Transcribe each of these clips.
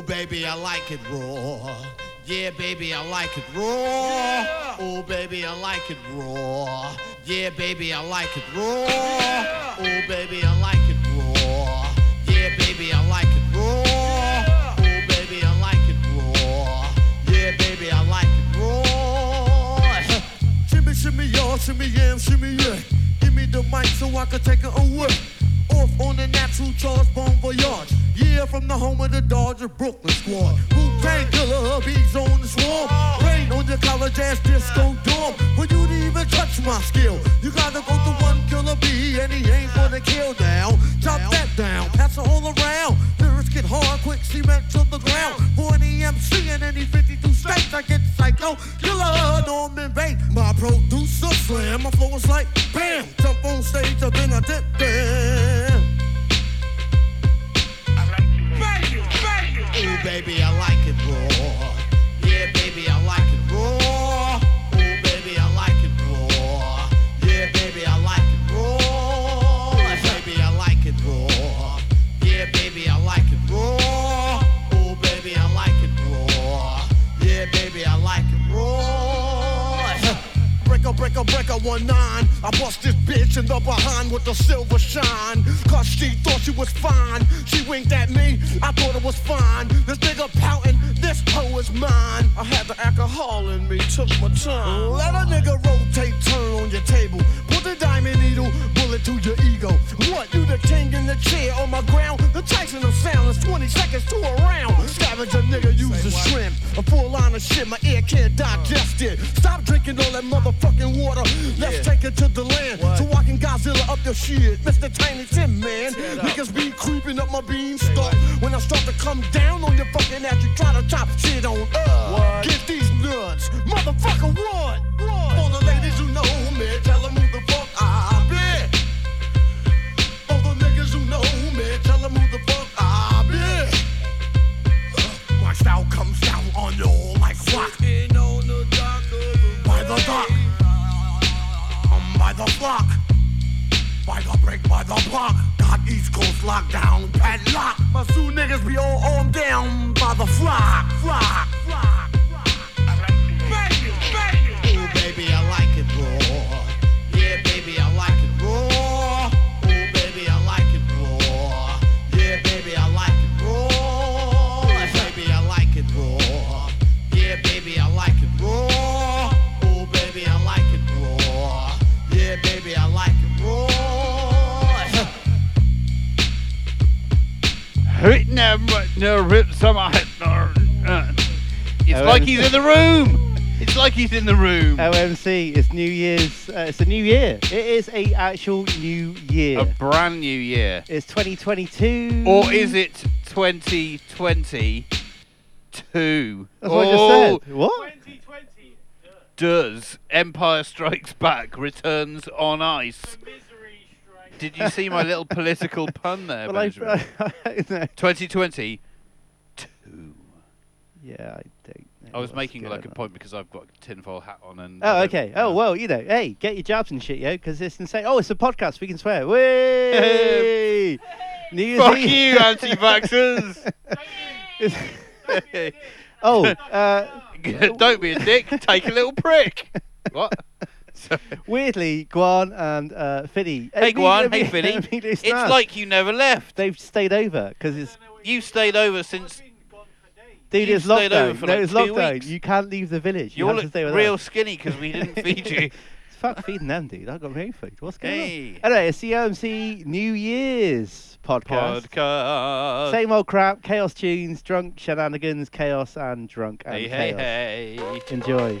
Ooh, baby, I like it raw. Yeah, baby, I like it raw. Ooh, baby, I like it raw. Yeah, baby, I like it raw. Ooh, baby, I like it raw. Yeah, baby, I like it raw. Ooh, baby, I like it raw. Yeah, baby, I like it raw. Shimmy, shimmy, y'all, shimmy, yam, shimmy, yeah. Give me the mic so I can take it away. Off on the natural charge, bon voyage. Yeah, from the home of the Dodger Brooklyn squad. Wu Tang killer, bees on the swarm. Rain on your college ass disco dorm. For you to even touch my skill, you gotta go to one killer B and he ain't gonna kill down. Chop that down, pass it all around. Lyrics get hard, quick cement to the ground. For an EMC in any 52 states, I get psycho. Killer, Norman Bates, my producer slam. My flow is like bam, jump on stage, and then I dip there. Baby, I like it raw. Yeah, baby, I like it raw. Ooh, baby, I like it raw. Yeah, baby, I like it raw. Baby, I like it raw. Yeah, baby, I like it raw. Ooh, baby, I like it raw. Yeah, baby, I like it raw. Breaker, breaker, breaker, one nine. I bust this in the behind with the silver shine. Cause she thought she was fine. She winked at me, I thought it was fine. This nigga pouting, hoe is mine. I had the alcohol in me, took my time. Let a nigga rotate, turn on your table. Put the diamond needle, bullet to your ego. What, you the king in the chair on my ground? The Tyson of sound is 20 seconds to a round. Scavenger nigga, use a shrimp. A full line of shit, my ear can't digest it. Stop drinking all that motherfucking water. Let's take it to the land. So I can Godzilla up your shit. Mr. Tiny Tim, man. Niggas be creeping up my beanstalk. When I start to come down on your fucking ass, you try to chop shit on up. Get these nuts. Motherfucker, what? For the ladies who know me, tell them who the fuck I be. For the niggas who know me, tell them who the fuck I be. My style comes down on you like rock. By the dock. Um, by the block. By the break, by the block. Got East Coast lockdown, padlock. My Sioux niggas be all on down by the flock, flock, flock. Ooh, baby, I like it raw. In the room. It's like he's in the room. OMC, it's New Year's. Uh, it's a new year. It is a actual new year. A brand new year. It's 2022. Or is it 2022? That's what I just Oh, said. What? Does Empire Strikes Back returns on ice? Did you see my little political pun there, Well, I, Benjamin? I, no. 2020. Yeah, I don't. Know I was what's making like a on. point because I've got a tinfoil hat on and. Oh, I don't- okay. Oh, well, you know, hey, get your jabs and shit, yo, because it's insane. Oh, it's a podcast. We can swear. Way! New Year's Fuck Eve. you, anti-vaxxers! oh, uh, Don't be a dick. Take a little prick. What? So- weirdly, Gwarn and uh, Fiddy. hey, Gwarn. Hey, Fiddy. It's like you never left. they've stayed over because it's You stayed over since. Dude, You it's lockdown. for No, like it's lockdown. weeks. You can't leave the village. You You all have to look stay with real us. skinny because we didn't feed you. Fuck feeding them, dude. I've got my food. What's going Hey. on? Anyway, it's the OMC New Year's podcast. Podcast. Same old crap, chaos tunes, drunk shenanigans, chaos and drunk and Hey, hey, chaos. hey. Enjoy.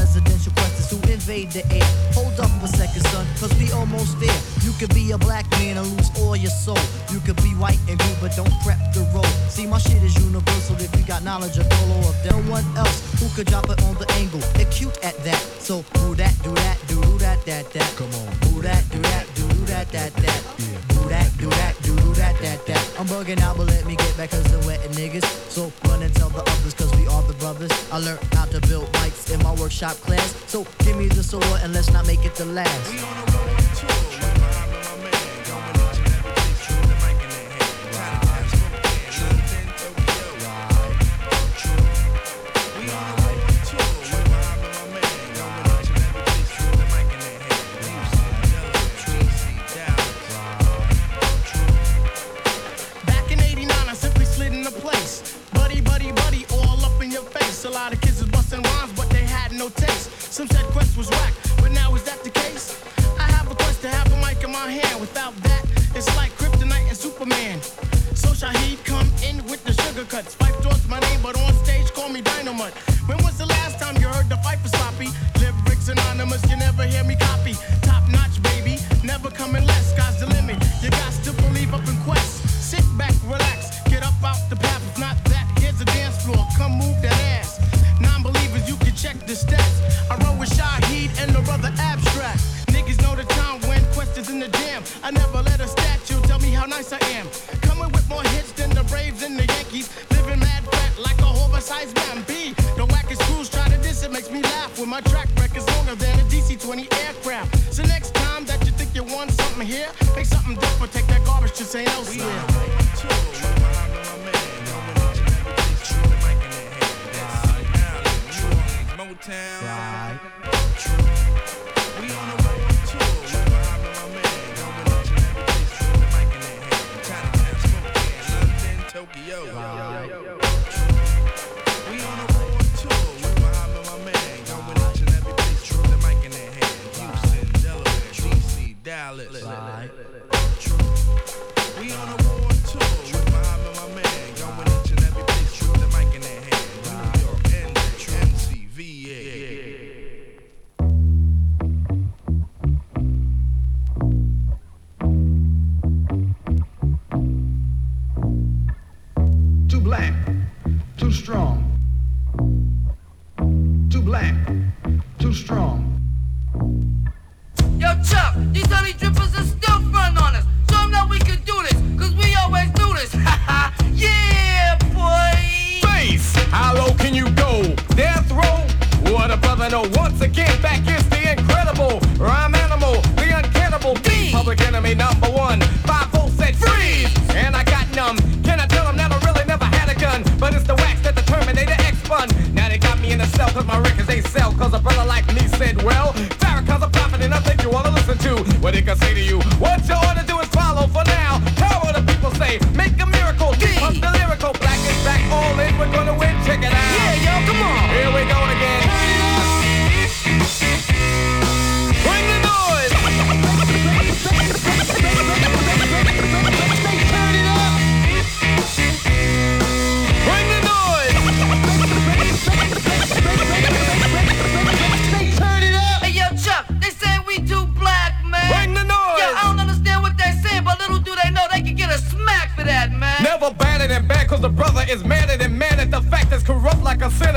invade the air. Hold up a second, son, cause we almost there. You could be a black man and lose all your soul. You could be white and blue, but don't prep the road. See, my shit is universal if you got knowledge of Polo or no one else who could drop it on the angle. They're cute at that. So, do that, do that, do that, that, that. Come on. Do that, do that, do that, that, that. Do that, do that, that, that, that. I'm bugging out, but let me get back cause I'm wetting niggas. So, run and tell the others cause we are the brothers. I learned how to build mics in my workshop class. So, give me the solo and let's not make it the last.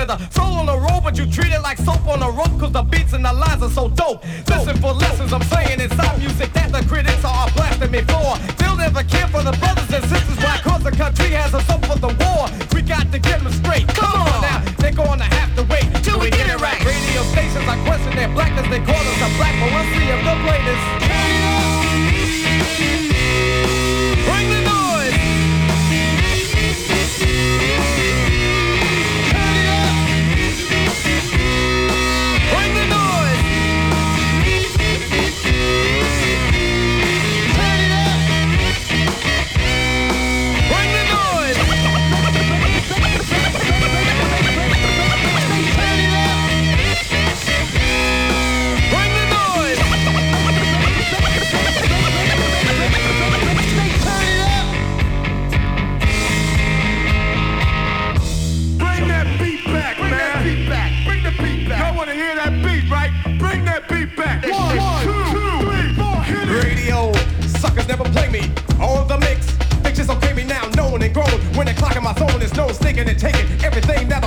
A senator. Soul on the road, but you treat it like soap on a rope cause the beats and the lines are so dope. Listen for lessons I'm saying inside music that the critics are blasting me for. They'll never care for the brothers and sisters why cause the country has us up for the war. We got to get them straight. Come on now, they're gonna have to wait till we get it right. Radio stations are questioning their blackness, they call us a black, but we'll see if the my soul is no sticking and taking everything that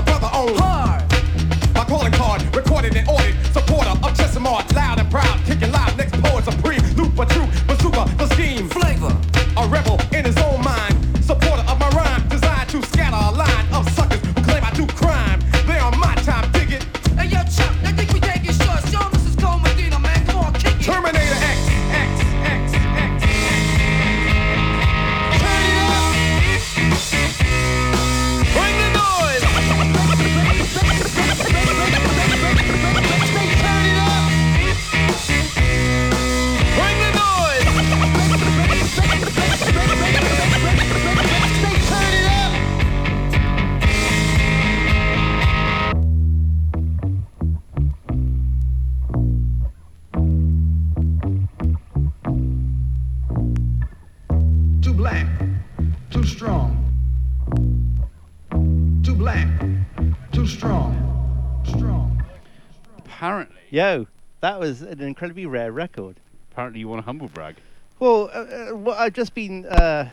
was an incredibly rare record. apparently you want to humble brag. Well, uh, uh, well I've just been. Uh,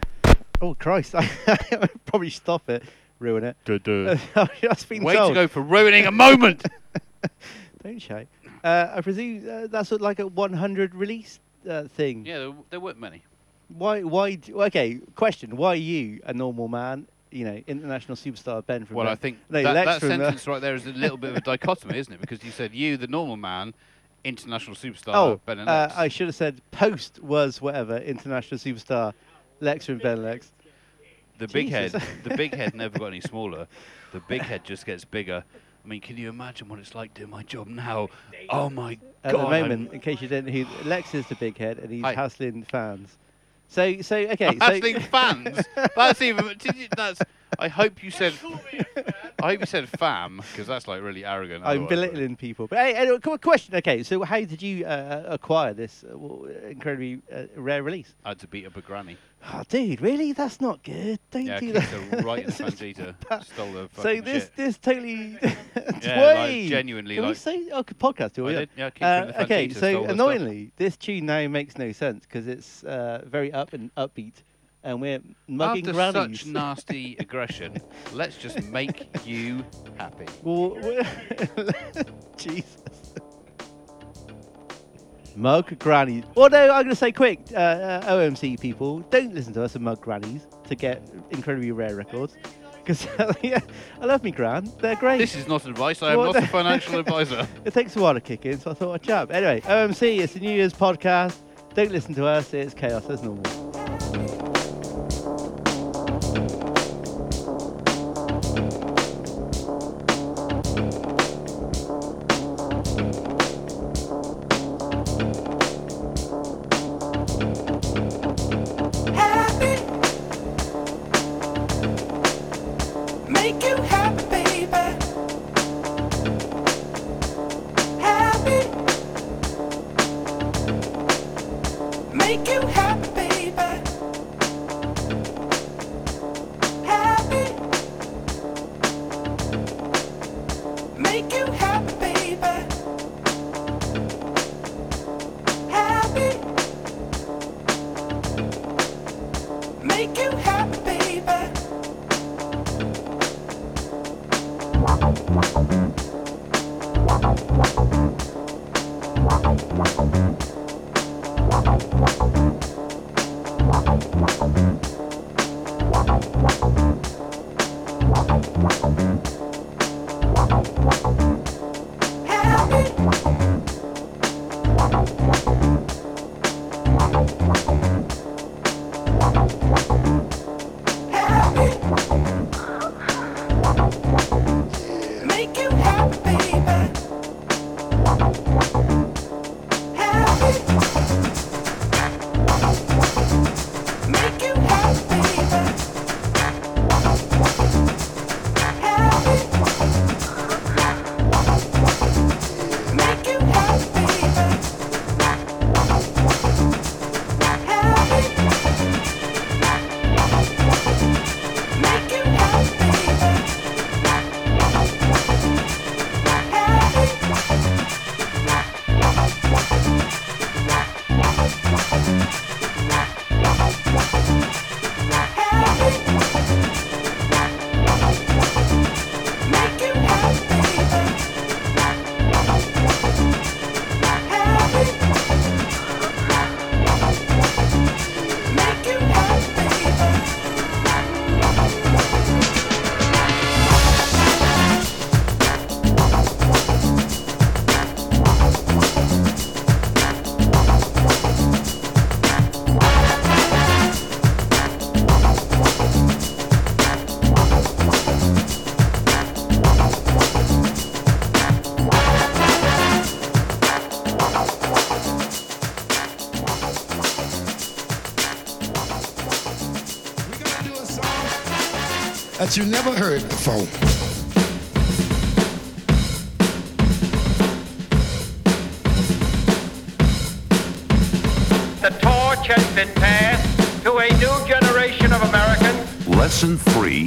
oh Christ! I probably stop it, ruin it. I've just been Way told. to go for ruining a moment. Don't shout. Uh, I presume uh, that's what, like a 100 release uh, thing. yeah, there, there weren't many. Why? Why? d- Okay. Question: Why are you a normal man? You know, international superstar Ben from. Well, I Ben- think no, that, Lex that from, uh, sentence right there is a little bit of a dichotomy, isn't it? Because you said you, the normal man, international superstar, Oh, Ben and uh, Lex. I should have said post was whatever international superstar, Lex from Ben Lex. the big head, the big head never got any smaller. The big head just gets bigger. I mean, can you imagine what it's like doing my job now? Oh my At god! At the I'm- moment, in case you don't know, who Lex is the big head, and he's Hi. hassling fans. So, so okay. I'm so hassling fans. That's even. You, that's. I hope you said. I hope you said fam because that's like really arrogant. I'm otherwise, but- belittling people. But hey, anyway, qu- question. Okay, so how did you uh, acquire this uh, w- incredibly uh, rare release? I had to beat up a granny. Oh, dude, really? That's not good. Don't Yeah, do kicked that. her right in This is Fangita. bad. Stole the So fucking this shit. this totally Yeah, like, Way! genuinely, Can we like- say oh, good podcast? Do I we? did, yeah, I kicked her in the okay, Fangita, so stole her stuff. annoyingly, this tune now makes no sense because it's uh, very up and upbeat, and we're mugging After grannies. such nasty aggression, let's just make you happy. Well, Jesus. Mug grannies. Well, no, I'm going to say quick, uh, uh, OMC people, don't listen to us and mug grannies to get incredibly rare records. Because yeah, I love me gran. They're great. This is not advice. I am Well, not a financial advisor. it takes a while to kick in, so I thought I'd jab. Anyway, OMC, it's the New Year's podcast. Don't listen to us, it's chaos as normal. you never heard before. The torch has been passed to a new generation of Americans. Lesson three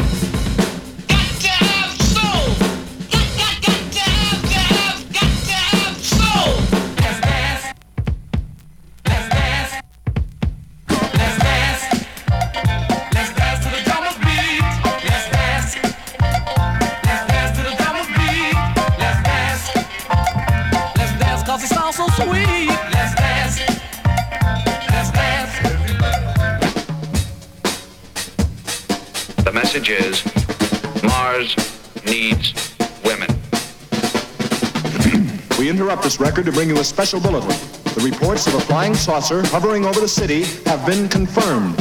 record to bring you a special bulletin. The reports of a flying saucer hovering over the city have been confirmed.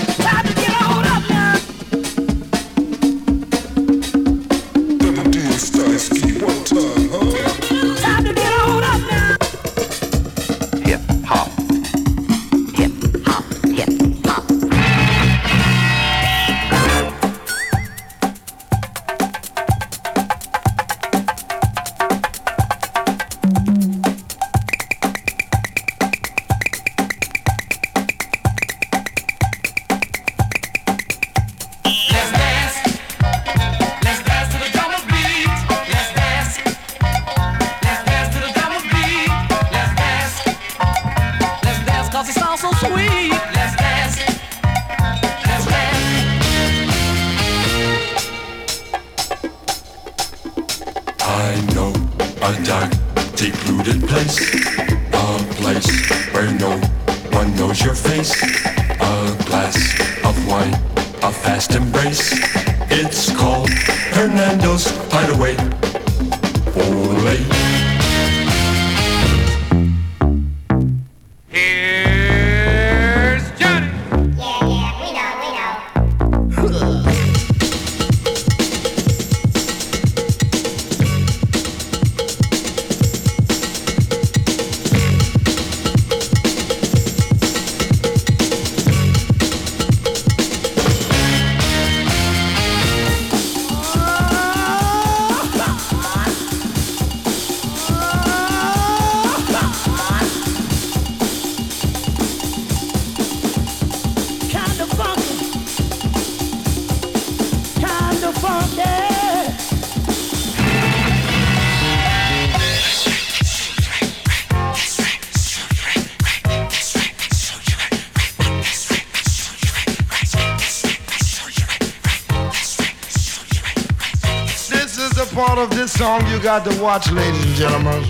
you got to watch, ladies and gentlemen.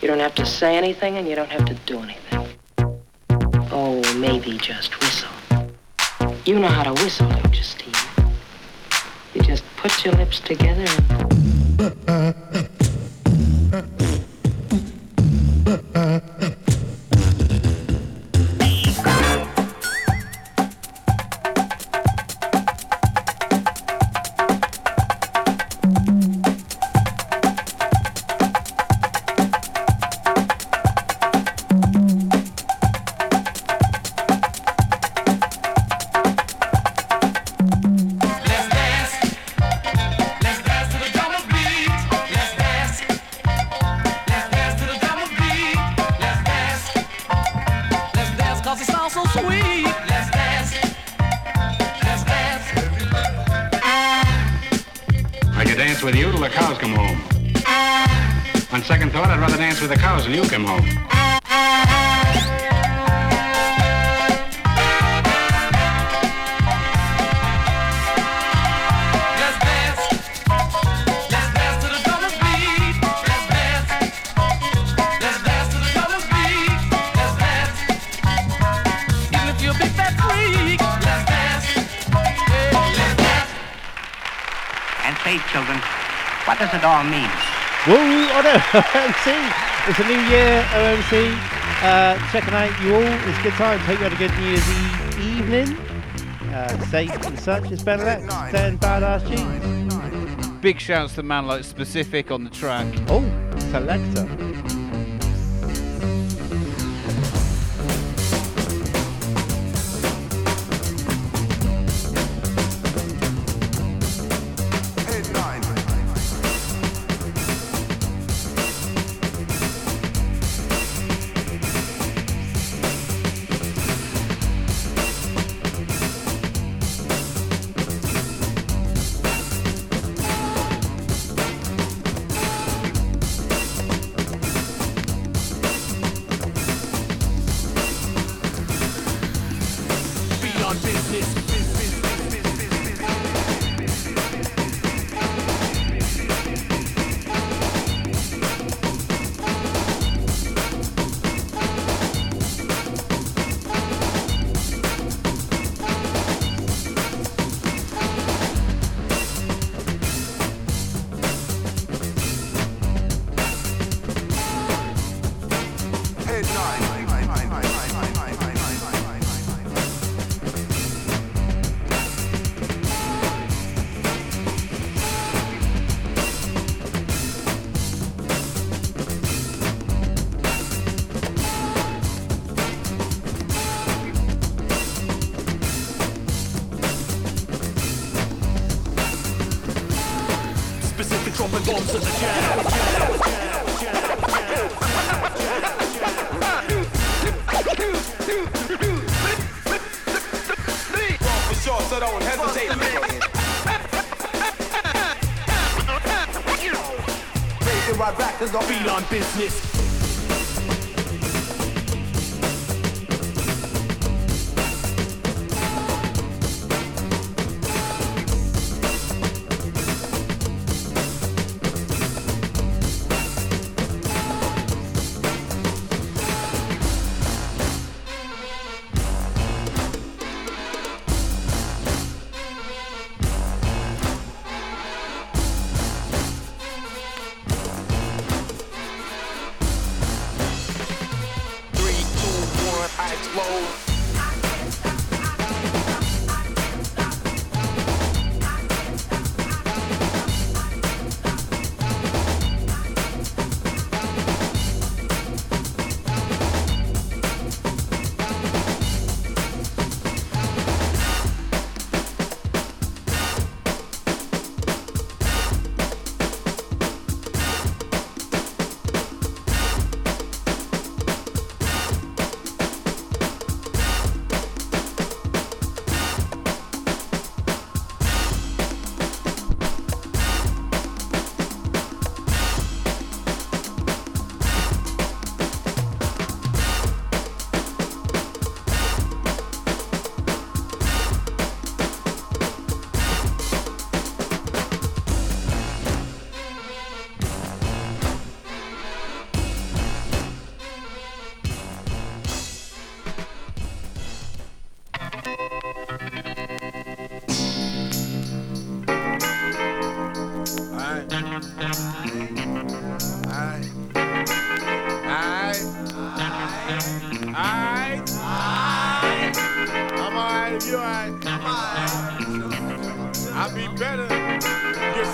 You don't have to say anything and you don't have to do anything. Oh, maybe just whistle. You know how to whistle, OMC. It's a new year, OMC. Uh, checking out you all. It's good times. Hope you had a good New Year's Eve evening. Uh, safe and such. It's lot. Staying badass year. Big shouts to man like Specific on the track. Oh, selector. business. Business.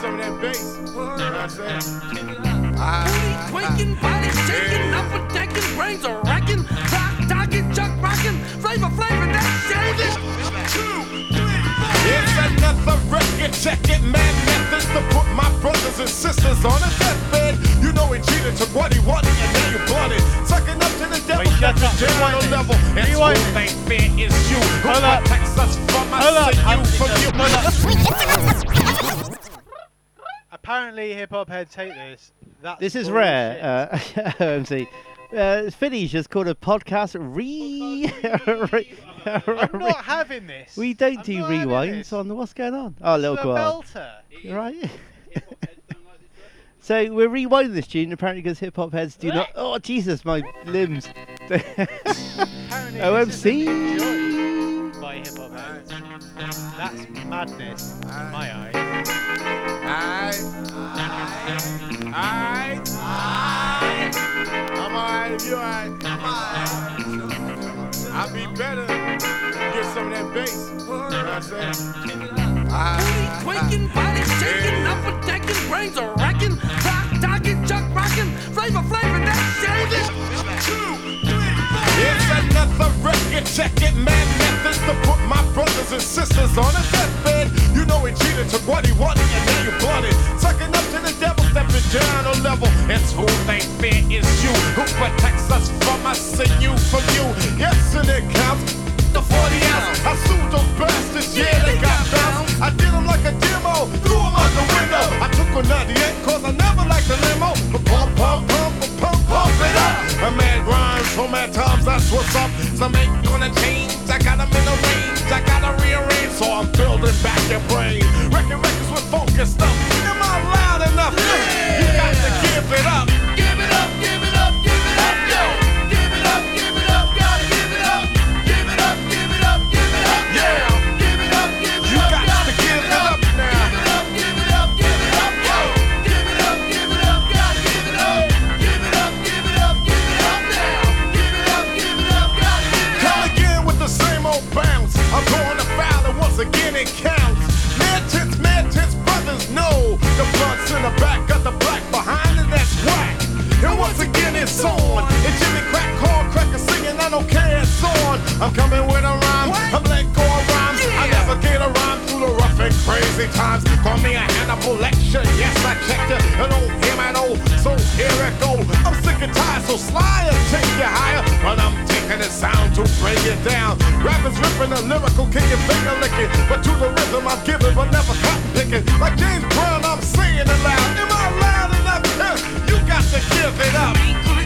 Some of that bass. You know what I'm saying? Alright. Quaking, body shaking, upper decking, brains are racking, rock talking, chuck rocking, flavor flavor, that shaving. It's another record, check it, mad methods to put my brothers and sisters on a deathbed. You know he cheated, took what he wanted, and now you blunt it. Sucking up to the devil, that's the general level. And Rewind who they fear is you. Who protects us from Hold us up. and you from you. Apparently, hip hop heads hate this. That's This is bullshit. rare, uh, OMC. Uh, Fiddy's just called a podcast re. re- I'm not having this. we don't do rewinds on the what's going on. Oh, little It's a quad. belter. Right. so we're rewinding this tune apparently because hip hop heads do not. Oh Jesus, my limbs. Apparently, OMC. This isn't enjoyed by hip hop heads. That's madness in my eyes. Alright. Alright. I'm alright if you alright. I'll be better. Get some of that bass. You know what I'm saying? Alright. Quaking, body shaking, upper decking, brains are racking, rock talking, chuck rocking, flavor flavor, that shaving. It's another record, it, mad methods to put my brothers and sisters on a deathbed. You know he cheated, took what he wanted, and now you blunt it. Sucking up to the devil, stepping down a level. It's who they fear is you, who protects us from us and you from you. Yes, and it counts. The 40 ounce, I sued those bastards, yeah, they got bounced. I did them like a demo, threw them out the window. I took a 98 cause I never liked the limo. But pump, pump, pump, pump, it up. A mad rhymes for mad times, that's what's up. Some ain't gonna change, I got them in the range. I gotta rearrange, so I'm building back your brain. Wrecking records with focus stuff. Am I loud enough? You got to give it up. the blunts in the back, got the black behind, and that's whack. And once again, it's on. It's Jimmy Crack, Hall Cracker singing, I don't care, it's on. I'm coming with a rhyme. I'm let go of rhymes. Yeah. I navigate a rhyme through the rough and crazy times. Call me a Hannibal Lecter, yes, I checked it. An old M and O, so here it go. I'm sick and tired, so sly, I'll take you higher. But I'm and it's sound to bring it down. Rappers ripping a lyrical king and finger licking, but to the rhythm I'm giving, but never cotton picking. Like James Brown, I'm singing it loud. Am I loud enough? You got to give it up.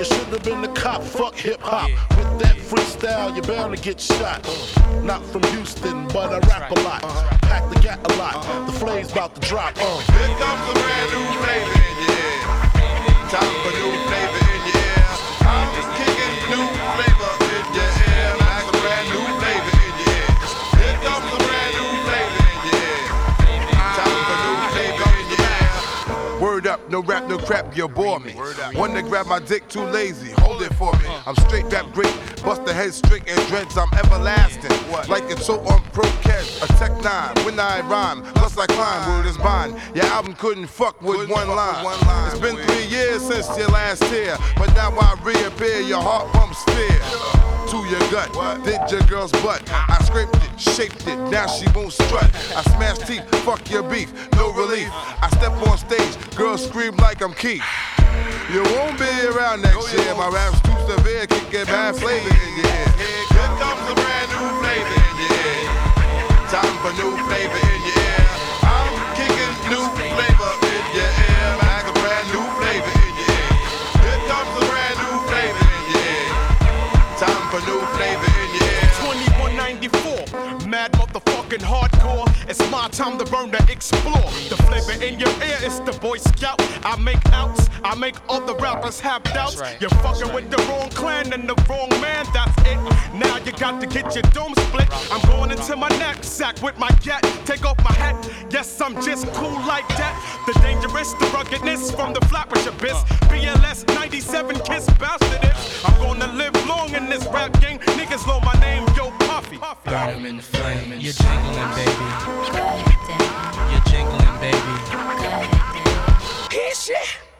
You should have been the cop, fuck hip hop. Oh, With that freestyle, you're bound to get shot. Uh-huh. Not from Houston, but I rap a lot. Uh-huh. Pack the gat a lot. Uh-huh. The flame's about to drop. Uh. Here comes a brand new flavor ear. Time no rap, no crap, you bore me. One to grab my dick, too lazy, hold it for me. I'm straight rap great, bust the head straight and dreads, I'm everlasting. Like it's so on pro catch, a tech nine, when I rhyme, plus I climb, word is bond. Your album couldn't fuck with one line. It's been three years since your last tear, but now I reappear, your heart pumps fear. To your gut, did your girl's butt. I scraped it, shaped it, now she won't strut. I smash teeth, fuck your beef, no relief. I step on stage, girls scream like I'm Keith. You won't be around next year. My rap's too severe, kicking bad flavor in your ear. Here comes a brand new flavor in your ear. Time for new flavor in your ear. I'm kicking new hardcore. It's my time to burn to explore. The flavor in your ear is the Boy Scout. I make outs, I make other rappers have doubts. You're fucking with the wrong clan and the wrong man, that's it. Now you got to get your dome split. I'm going into my knapsack with my cat. Take off my hat, yes, I'm just cool like that. The dangerous, the ruggedness from the flappers abyss. BLS 97 kiss bastard. I'm gonna live long in this rap game. Niggas know my name, yo Puffy. Burn 'em in the flame. You're jingling, baby. You're jingling, baby. Here shit.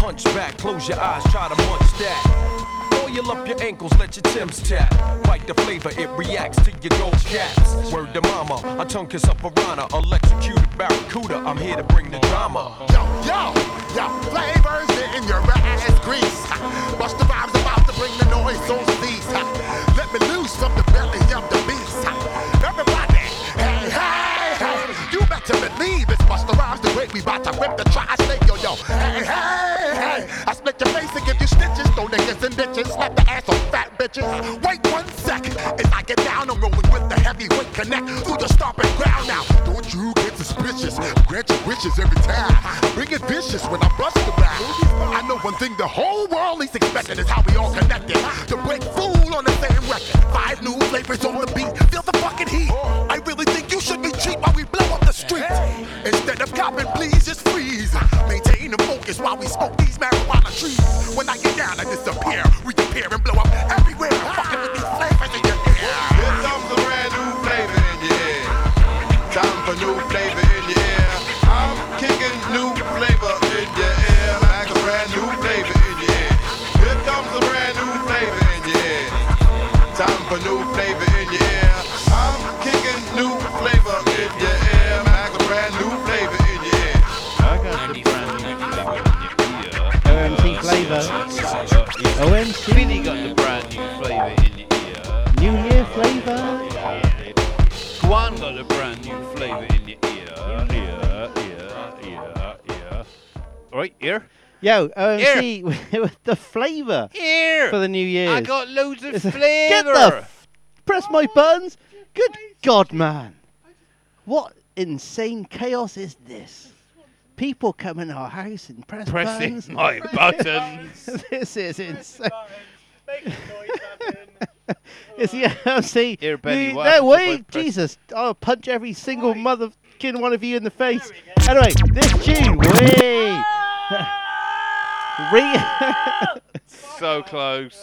Hunch back, close your eyes, try to munch that. Oil up your ankles, let your Timbs tap. Bite the flavor, it reacts to your gold caps. Word to mama, a tongue kiss a piranha, electrocuted barracuda. I'm here to bring the drama. Yo, yo, yo, flavors in your ass grease. Bust the vibes about to bring the noise on cease. Let me loose from the belly of the beast. Everybody, hey, hey, hey. You better believe it's Busta Rhymes the great. We bout to rip the tri-state, yo, yo. Hey, hey. Your face and give you stitches. Throw niggas in ditches. Slap the ass on fat bitches. Wait one sec. As I get down, I'm rolling with the heavyweight connect through the stomping ground now. Don't you get suspicious. Grant your wishes every time. Bring it vicious when I bust around. I know one thing the whole world is expecting is how we all connected. To break fool on the same record. Five new flavors on the beat. Feel the fucking heat. Yo, oh, OMC with the flavour Here. for the New Year's. I got loads of Get the flavour. f- press my oh, buttons. Good God, man. What insane chaos is this? People come in our house and press Pressing buttons. my buttons. this is insane. It's the MC. Here, Benny, You- what no happens way, Jesus! I'll punch every single motherfucking one of you in the face. Anyway, this tune, way. Re- so close.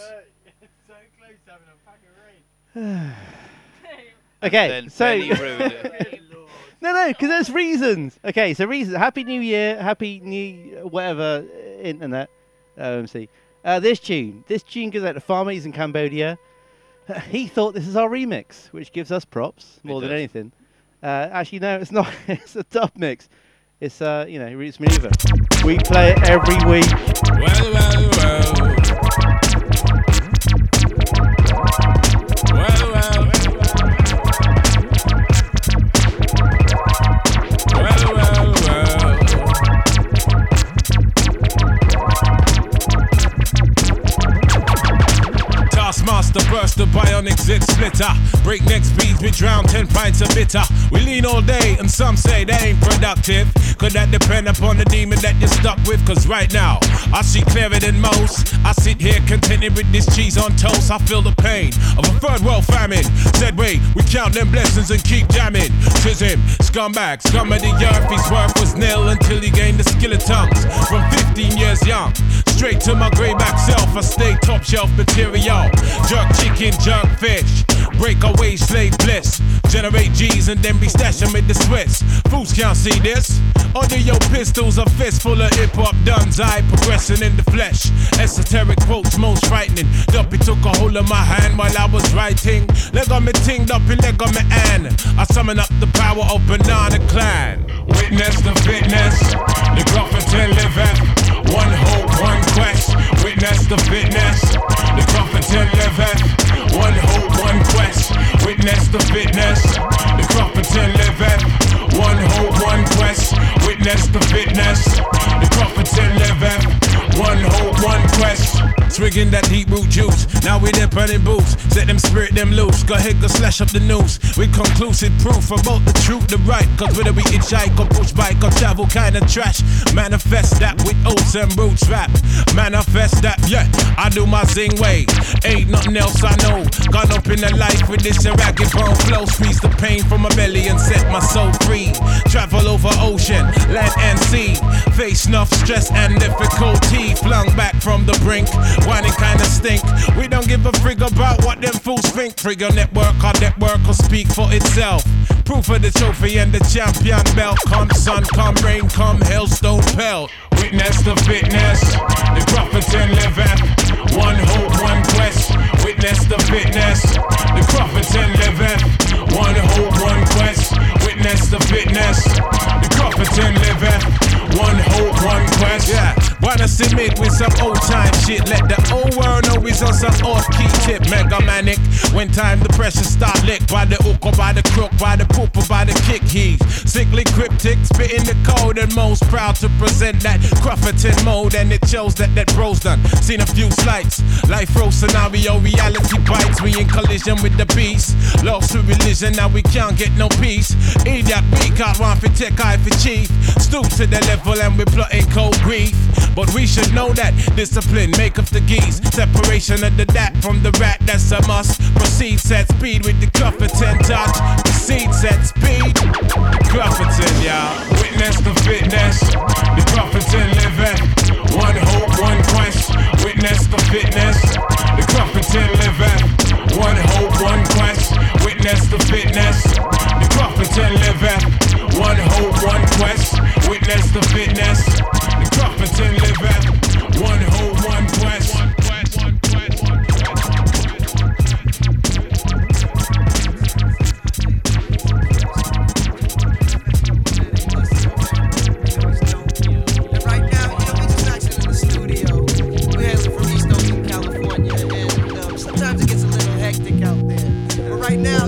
okay, Then so Benny ruined it. no, no, because there's reasons. Okay, so reasons. Happy New Year, Happy New whatever uh, internet. OMC. Uh, this tune, this tune goes out to farmers in Cambodia. he thought this is our remix, which gives us props more than does. anything. Uh, actually, no, it's not. it's a dub mix. It's uh, you know, Roots Manuva. We play it every week. Well, well. Well, Taskmaster burst the bionic zit splitter. Breakneck speeds, we drown 10 pints of bitter. We lean all day, and some say that ain't productive. Could that depend upon the demon that you're stuck with? Cause right now, I see clearer than most. I sit here contented with this cheese on toast. I feel the pain of a third world famine. Said, wait, we count them blessings and keep jamming. Tis him, scumbag, scum of the earth. His worth was nil until he gained the skill of tongues. From 15 years young, straight to my greyback self, I stay top shelf material. Jerk chicken, jerk fish. Break away slave bliss. Generate G's and then be stashing with the Swiss. Fools can't see this. Under your pistols, a fistful of hip hop duns. I progressing in the flesh. Esoteric quotes, most frightening. Duppy took a hold of my hand while I was writing. Leg on me ting, Duppy, leg on me an. I summon up the power of Banana Klan. Witness the fitness. The Grufferton liveth. One hope, one quest. Witness the fitness. The Grufferton liveth. One hope, one quest. Witness the fitness. The Grufferton liveth. One hope, one quest. Witness the fitness. The Grufferton liveth. One hope, one quest. Swigging that deep root juice. Now we're there burning boots. Set them spirit them loose. Go ahead, go slash up the news. With conclusive proof about the truth, the right. Cause whether we hitchhike or push bike or travel kind of trash. Manifest that with oats and roots rap. Manifest that, yeah. I do my zing way. Ain't nothing else I know. Gone up in the life with this ragged bone flow. Squeeze the pain from my belly and set my soul free. Travel over ocean, land and sea. Face enough stress and difficulty. Flung back from the brink. Whining kinda stink. We don't give a frig about what them fools think. Trigger network, our network will speak for itself. Proof of the trophy and the champion belt. Come sun, come rain, come hailstone pelt. Witness the fitness, the Grufferton liveth. One hope, one quest. Witness the fitness, the Grufferton liveth. One hope, one quest. Witness the fitness, the Grufferton liveth. One hope, one quest. Yeah, wanna submit with some old time shit. Let the old world know he's on some off key tip. Mega manic. When time the pressure start lick by the hook or by the crook, by the poop or by the kick. He's sickly cryptic, spitting the code and most proud to present that Crufferton mode. And it shows that that bro's done. Seen a few slights. Life row scenario, reality bites. We in collision with the beast. Lost to religion, now we can't get no peace. Idiot, we can't want for tech eye for chief. Stoop to the level and we're plotting cold grief. But we should know that discipline make up the geese. Separation of the dat from the rat, that's a must. Proceed set speed with the Clufferton touch. Proceed set speed. Clufferton, y'all. Witness the fitness. The Clufferton living. One hope, one quest. Witness the fitness. The Clufferton living. One hope, one quest. Witness the fitness. The Clufferton living. One hope, one quest. Witness the fitness. The Clufferton living. One hope, one quest. Right now,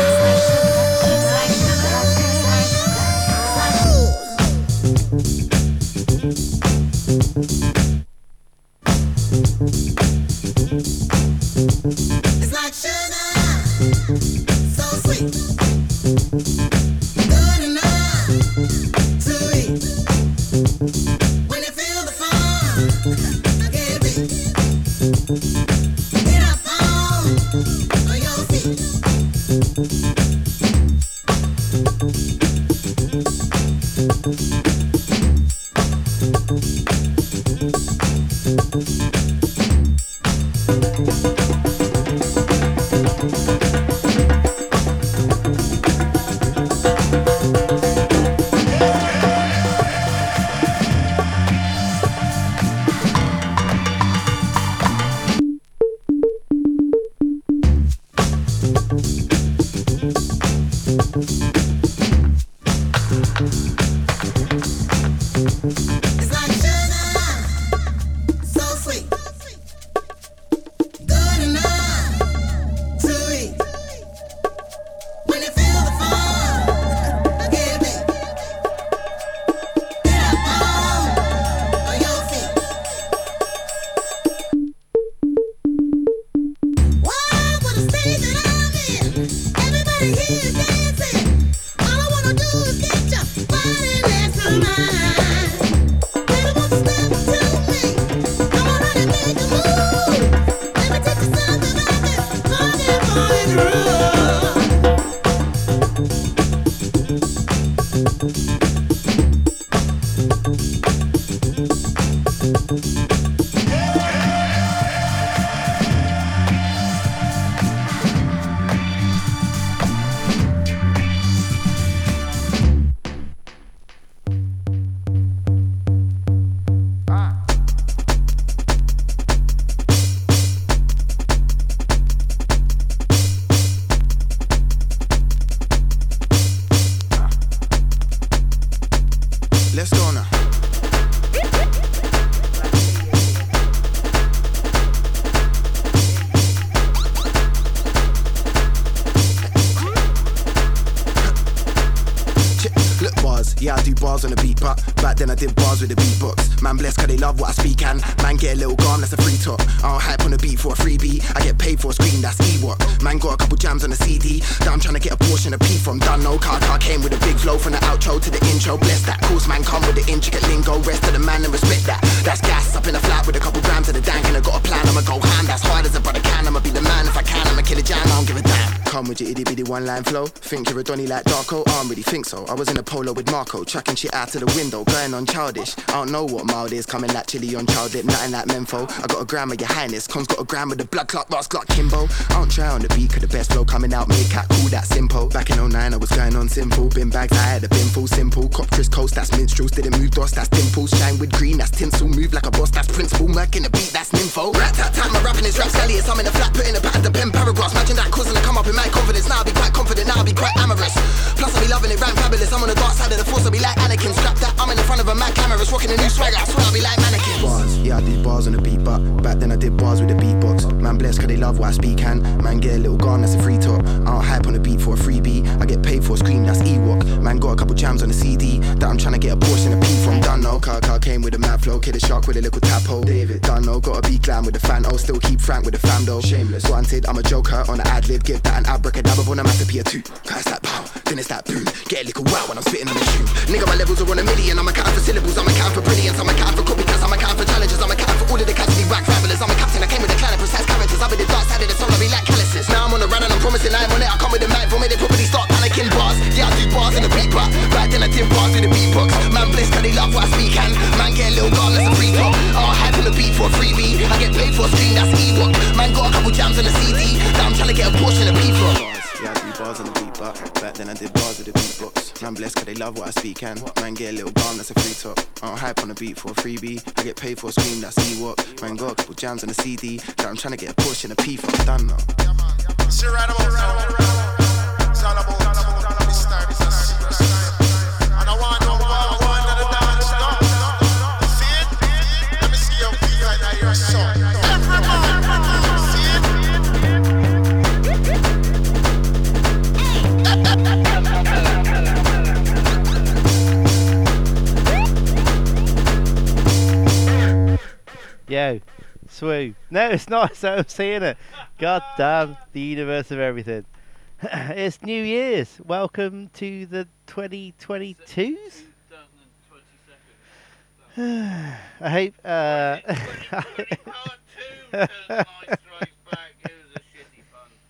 think so. I was in a polo with Marco, chucking shit out of the window, going on childish. I don't know what mild is, coming like chili on child dip, nothing like Menfo. I got a gram of your highness, Con's got a gram of the blood clot, last clock Kimbo. I don't try on the beat, cause the best flow coming out, make cat cool, that simple. Back in 09, I was going on simple, bin bags, I had a bin full simple. Cop Chris Coast, that's minstrels, didn't move DOS, that's dimples. Shine with green, that's tinsel, move like a boss, that's principal. Merc in the beat, that's nympho. Rat tat tat, my rapping is rap scallious, I'm in the flat, putting a pad, the pen paragraphs. Imagine that causing to come up in my confidence, now I'll be quite confident, now I'll be quite amorous. Plus, I'll be loving it, rhyme fabulous, I'm on the dark side of the force, I'll be like Anakin. Strap that, I'm in the front of a mad camera, it's rocking a new swagger, I swear I'll be like mannequins. Bars, yeah, I did bars on the beat, but back then I did bars with the beatbox. Man, bless, cause they love what I speak, and man, get a little gone, that's a free talk. I don't hype on the beat for a freebie, I get paid for a scream, that's Ewok. Man, got a couple jams on the CD, that I'm trying to get a portion of P from Dunno. Car, car came with a mad flow, kid a shark with a little tap hole. David, Dunno, got a beat glam with the fan, oh, still keep frank with the fam though. Shameless, granted, I'm a joker on the ad lib, give that an abracadabra on a masterpiece too. Cause that pow, then it's that boom, get a little wow when I'm spitting on the tune. Nigga, my levels are on a million, I'm account for syllables, I'm account for brilliance, I'm account for copycats, I'm account for challenges, I'm account for all of the be whack travelers, I'm a captain, I came with a clan of precise characters, I'm in the dark side of the soul, I be like calluses. Now I'm on the run and I'm promising I'm on it, I come with the mic for me, they probably start panicking bars. Yeah, I do bars in the beat, but back then I did bars with the beatbox. Man, bliss, cause they love what I speak, and man, get a little gone, that's a free talk. Oh, hype on the beat for a freebie, I get paid for a screen, that's Ewok. Man, got a couple jams on the CD, that I'm trying to get a portion of P from. Yeah, I do bars on the beat, but back then I did bars with the beatbox. Man, bless, cause they love what I speak, and man, get a little bomb, that's a free talk. I don't hype on the beat for a freebie, I get paid for a screen, that's Ewok. Man, got a couple jams on the CD, that I'm trying to get a portion of P from. Done now. A. Yo, swoo. No, it's not. So I'm seeing it. God damn, the universe of everything. it's New Year's. Welcome to the 2022s. I hope. Uh,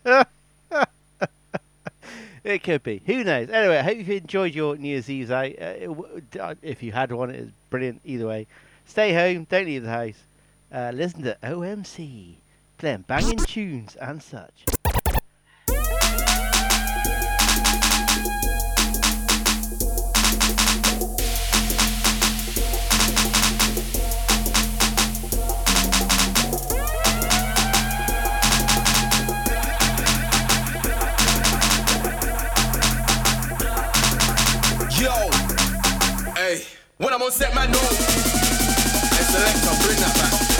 it could be. Who knows? Anyway, I hope you've enjoyed your New Year's Eve. Uh, it uh, if you had one, it was brilliant. Either way, stay home. Don't leave the house. Uh, listen to OMC playing banging tunes and such. Yo, hey, when I'm on set, man, no. Hey, selector, bring that back.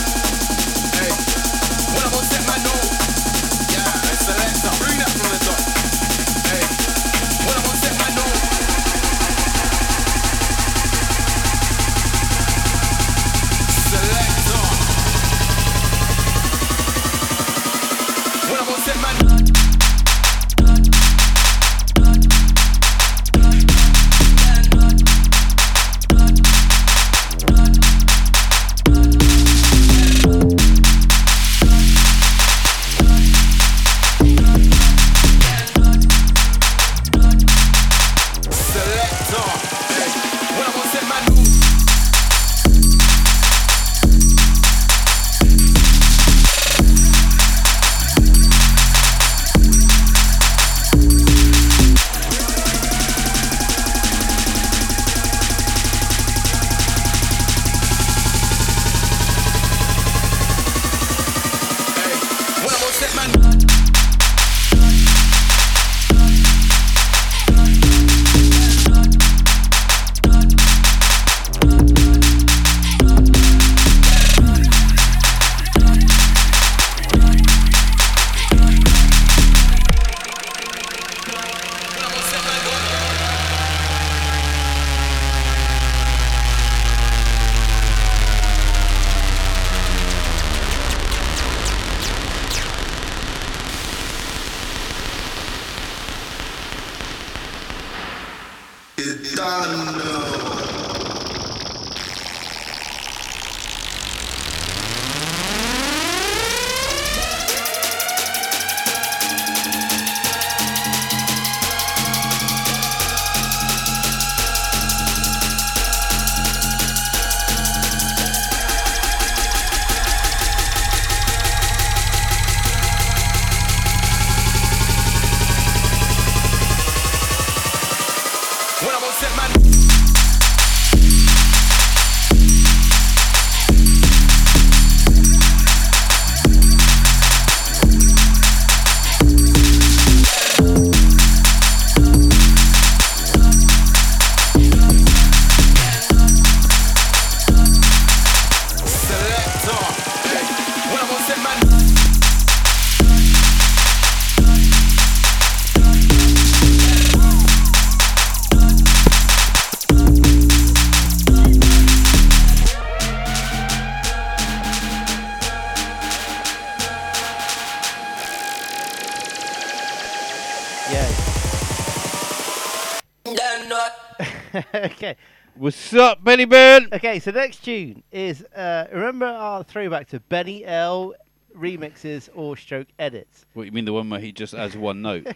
What's up, Benny Ben? Okay, so next tune is uh, remember our throwback to Benny L remixes or stroke edits. What you mean the one where he just has one note?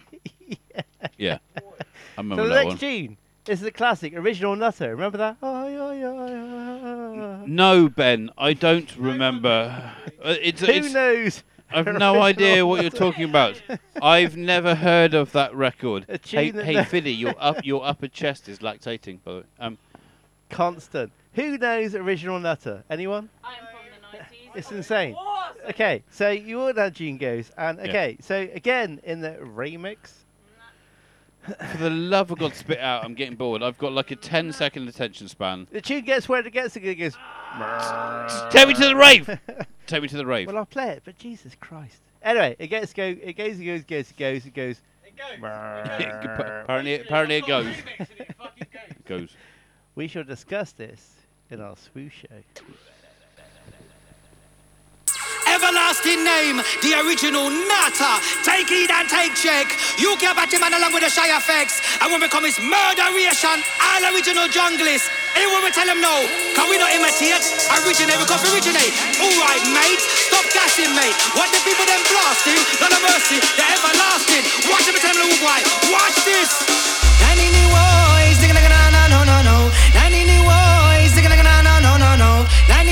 yeah. I remember so the that next one. tune is the classic original Nutter. Remember that? Yeah, yeah, yeah. No, Ben, I don't remember. Uh, it's, Who it's, knows? I've no idea what you're talking about. I've never heard of that record. Hey, hey Fiddy, your up, your upper chest is lactating. By the way. Um, Constant. Who knows original Nutter? Anyone? I am from the 90s. It's insane. Okay, so you all know Gene goes, and Yeah. okay, so again in the remix, for the love of God, spit out! I'm getting bored. I've got like a 10 second attention span. the tune gets where it gets. and It goes. Take me to the rave. Take me to the rave. Well, I'll play it, but Jesus Christ. Anyway, it gets go. It goes. It goes. it Goes. It goes. It goes. apparently, apparently it goes. It goes. We shall discuss this in our swoosh show. Everlasting name, the original Nata. Take heed and take check. You can bat him man along with the Shy FX. And when we come is murderation, all original junglists. Hey, when we tell him no, can we not imitate? Originate, we come to originate. Alright, mate, stop gassing, mate. What the people them blasting? None of mercy, they're everlasting. Watch them tell them why. Watch this.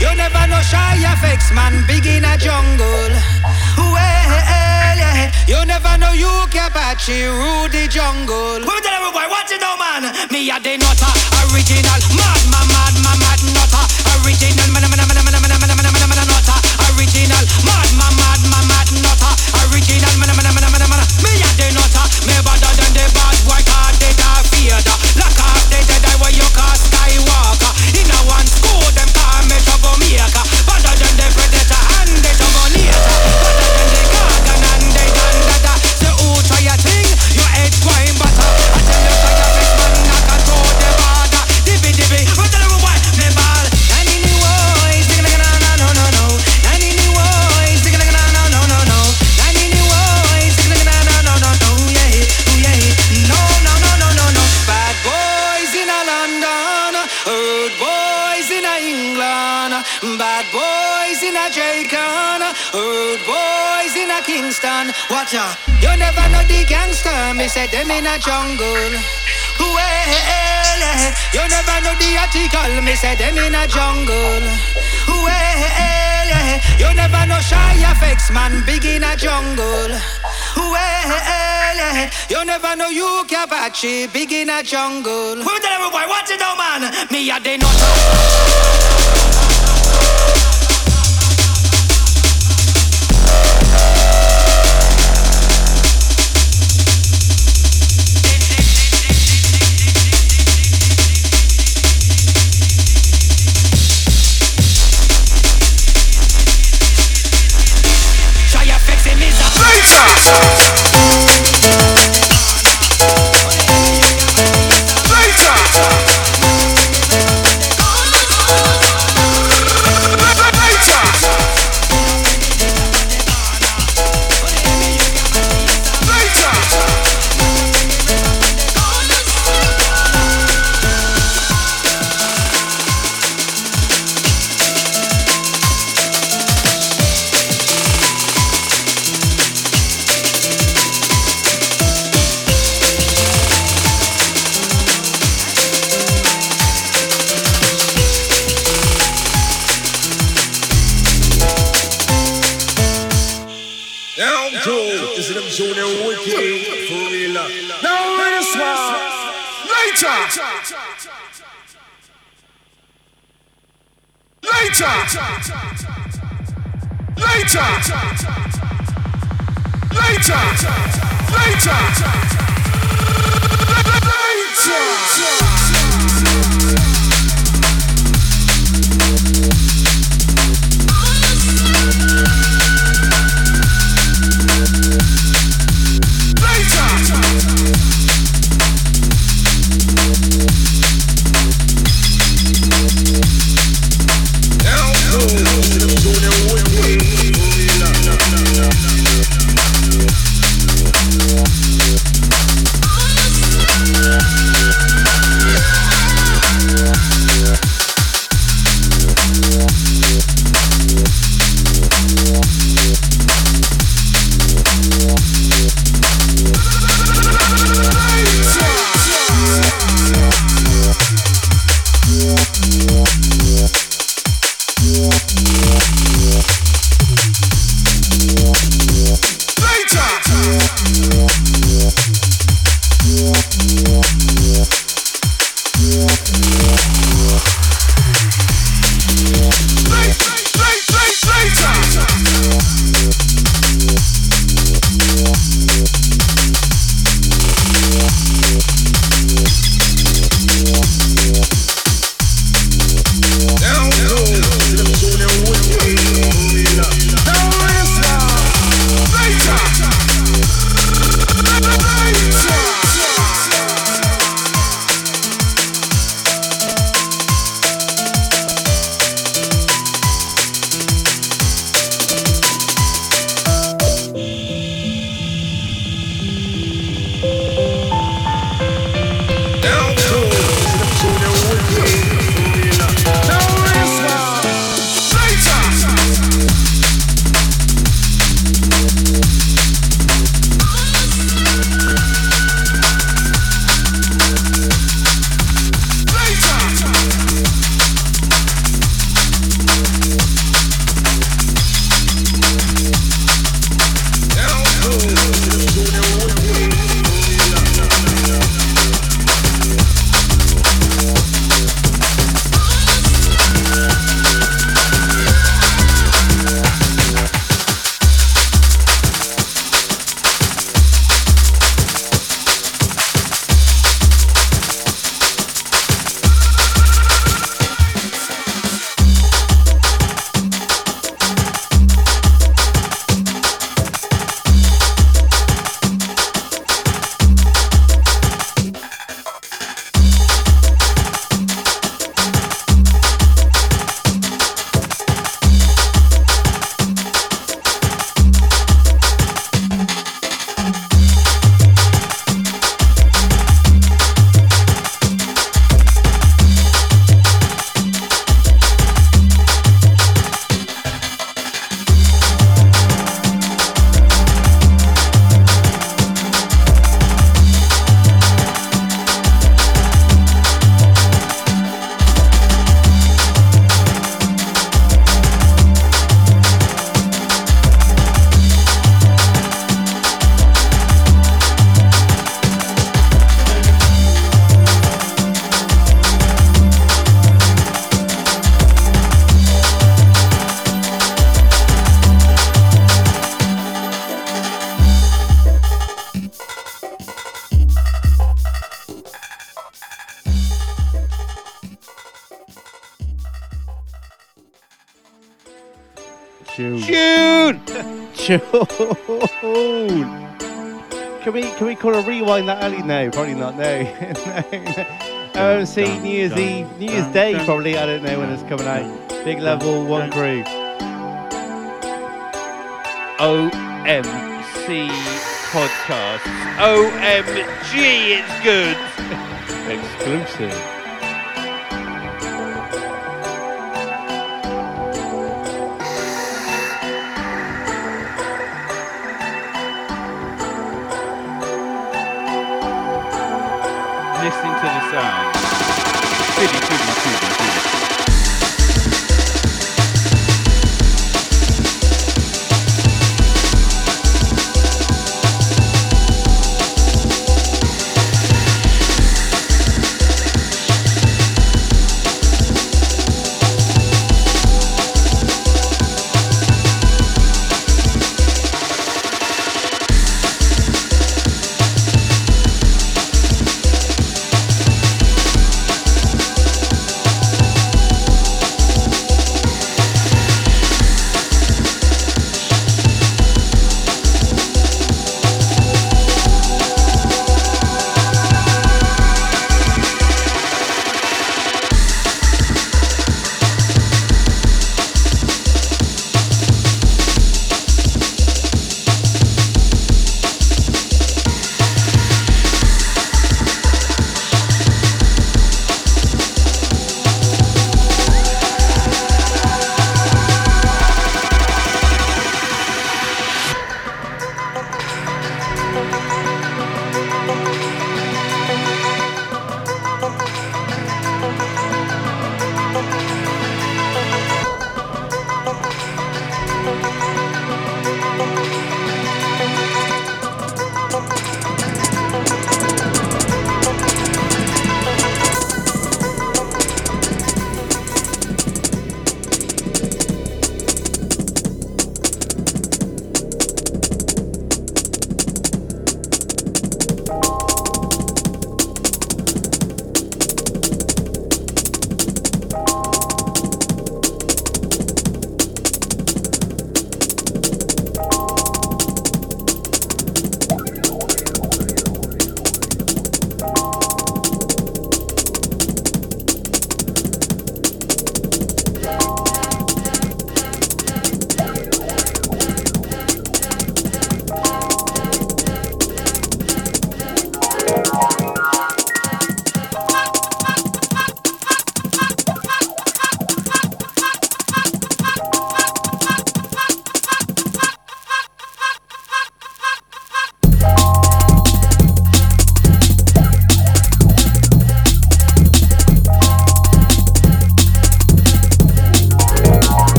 You never know Shy FX, man. Big in a jungle. Well, yeah. You never know UK Apachi rule the jungle. Who tell every boy what you know, man? Me a the nutter, original, mad, mad, mad, mad, mad nutter, original, man, man, man, man, man, man, man, man, man, nutter, original, mad, mad, mad, mad, mad nutter, original, man, man, man, man, man, man. Me a the nutter, me better than the bad boy, Kingston. You never know the gangster. Me say them in a jungle. Well, you never know the article. Me say them in a jungle. Well, you never know Shy FX, man. Big in a jungle. Well, you never know UK Apachi big in a jungle. Who every boy what you know, man? Me a the nutter. cool. Can we can we call a rewind that early? No, probably not. No. no, no. Um, OMC New Year's Eve, New Year's Day probably. I don't know when it's coming out. Big level, one crew. OMC podcast. OMG, it's good. Exclusive.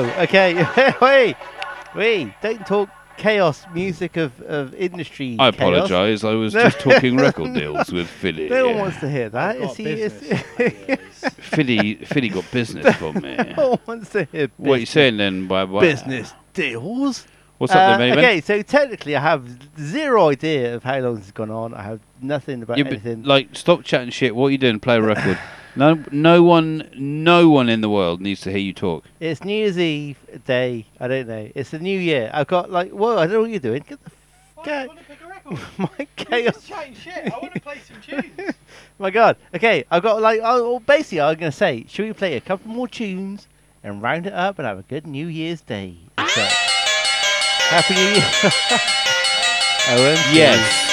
Yo, yo. Okay, wait, wait. Don't talk chaos music of, of industry. I chaos. apologise. I was No. just talking record deals with Philly. No one wants to hear that. Is he, is, Philly, Philly got business from me. no one wants to hear What are you saying then? By by- business deals. What's up Uh, then, Benny Okay, so technically, I have zero idea of how long this has gone on. I have nothing about Yeah, but, anything. like, stop chatting shit. What are you doing? Play a record. No, no one, no one in the world needs to hear you talk. It's New Year's Eve day. I don't know. It's the new year. I've got like, whoa! I don't know what you're doing. Get the f- out. My chaos. chatting shit. I want to play some tunes. My God. Okay, I've got like, oh, well, basically, I'm gonna say, should we play a couple more tunes and round it up and have a good New Year's Day? So, Happy New Year. OMG. Yes.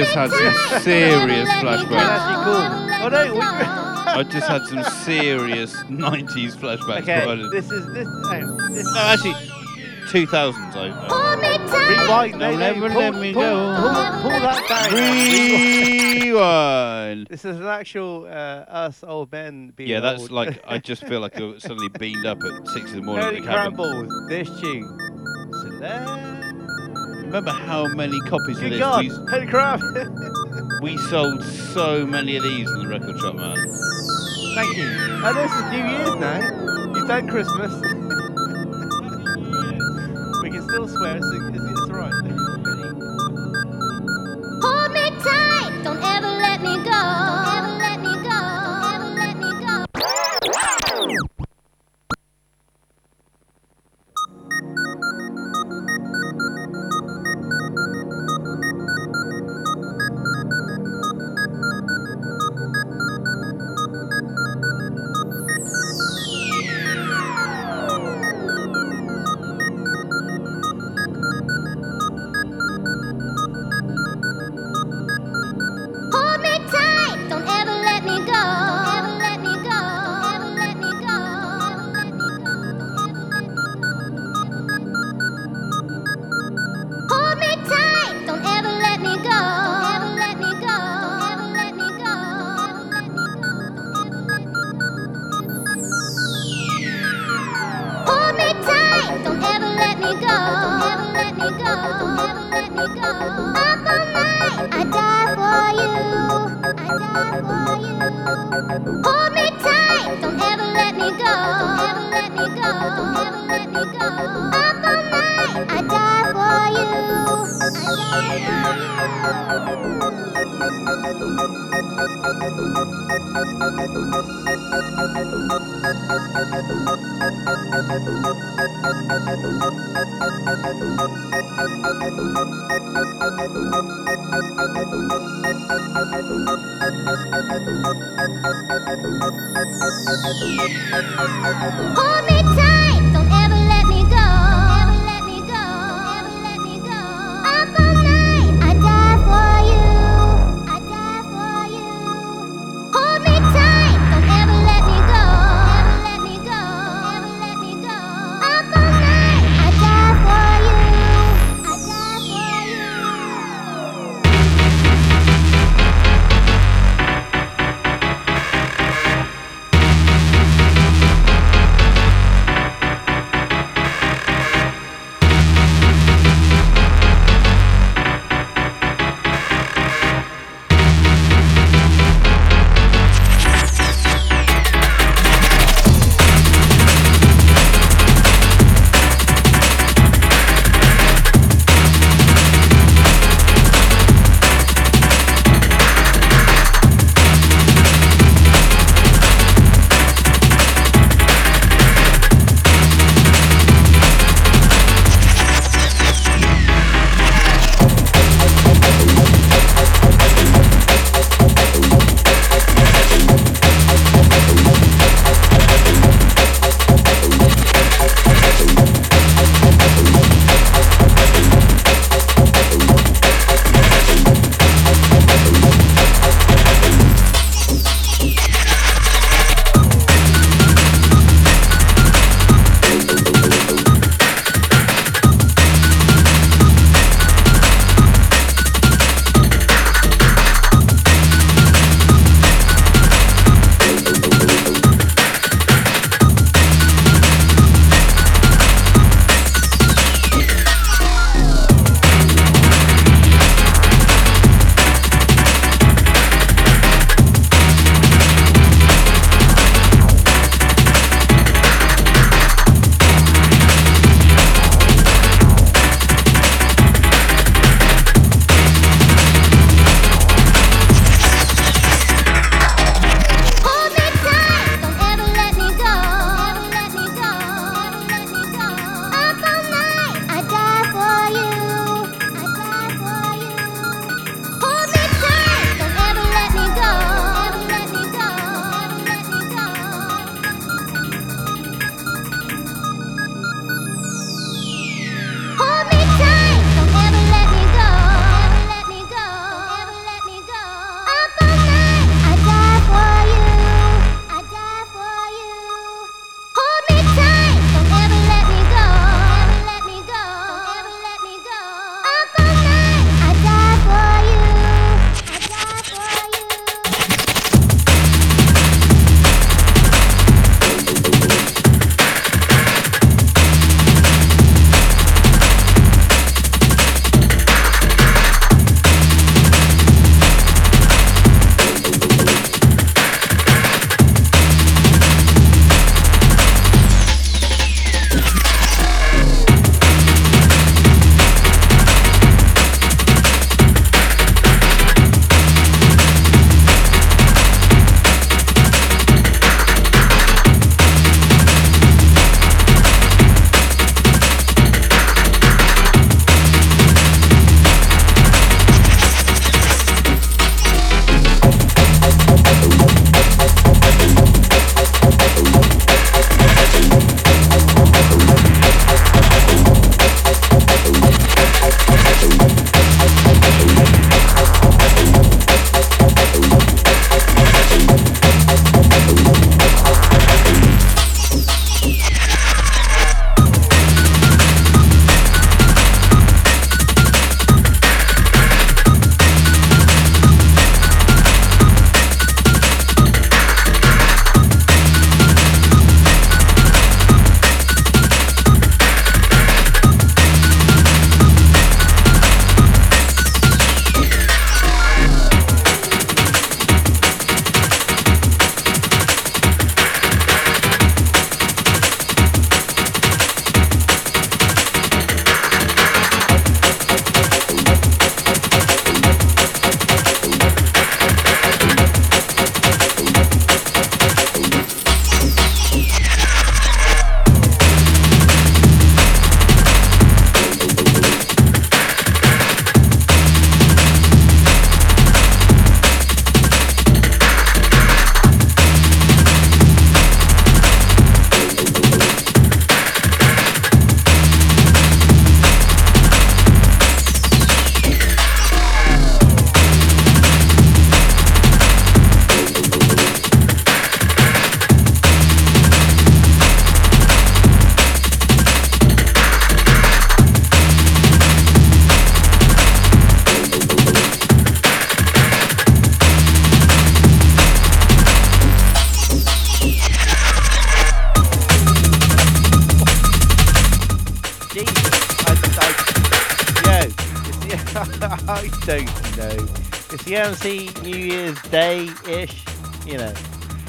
Just had some serious flashbacks. Cool. Oh no, we. I just had some serious 90s flashbacks. Okay, provided. this is this. hang this No, actually, 2000s. I, Rewind. No, no, no, never pull, let me pull, go. Pull, pull that back. Rewind. This is an actual uh, us old men being yeah, that's old. like I just feel like I suddenly beamed up at six in the morning Holy in the cabin. Crambles, this tune. Remember how many copies of You this God, we, we sold so many of these in the record shop, man. Thank you. I know this is New Year's now. You've done Christmas.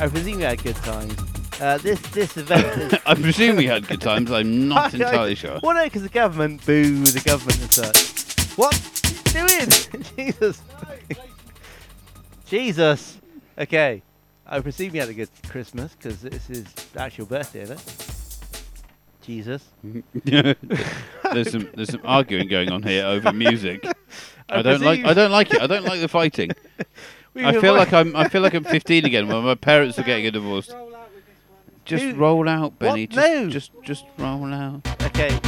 I presume you had good times. Uh, this this event. Is, I presume we had good times. I'm not I- I- entirely sure. Well, no, because the government, boo the government and such. What you doing? Jesus. Jesus. Okay. I presume you had a good Christmas because this is actual birthday, isn't it? Jesus. there's some there's some arguing going on here over music. I I don't like I don't like it. I don't like the fighting. We I feel like I'm I feel like I'm 15 again when my parents are getting a divorce. Just roll out, Benny. What? Just, No. just just roll out. Okay.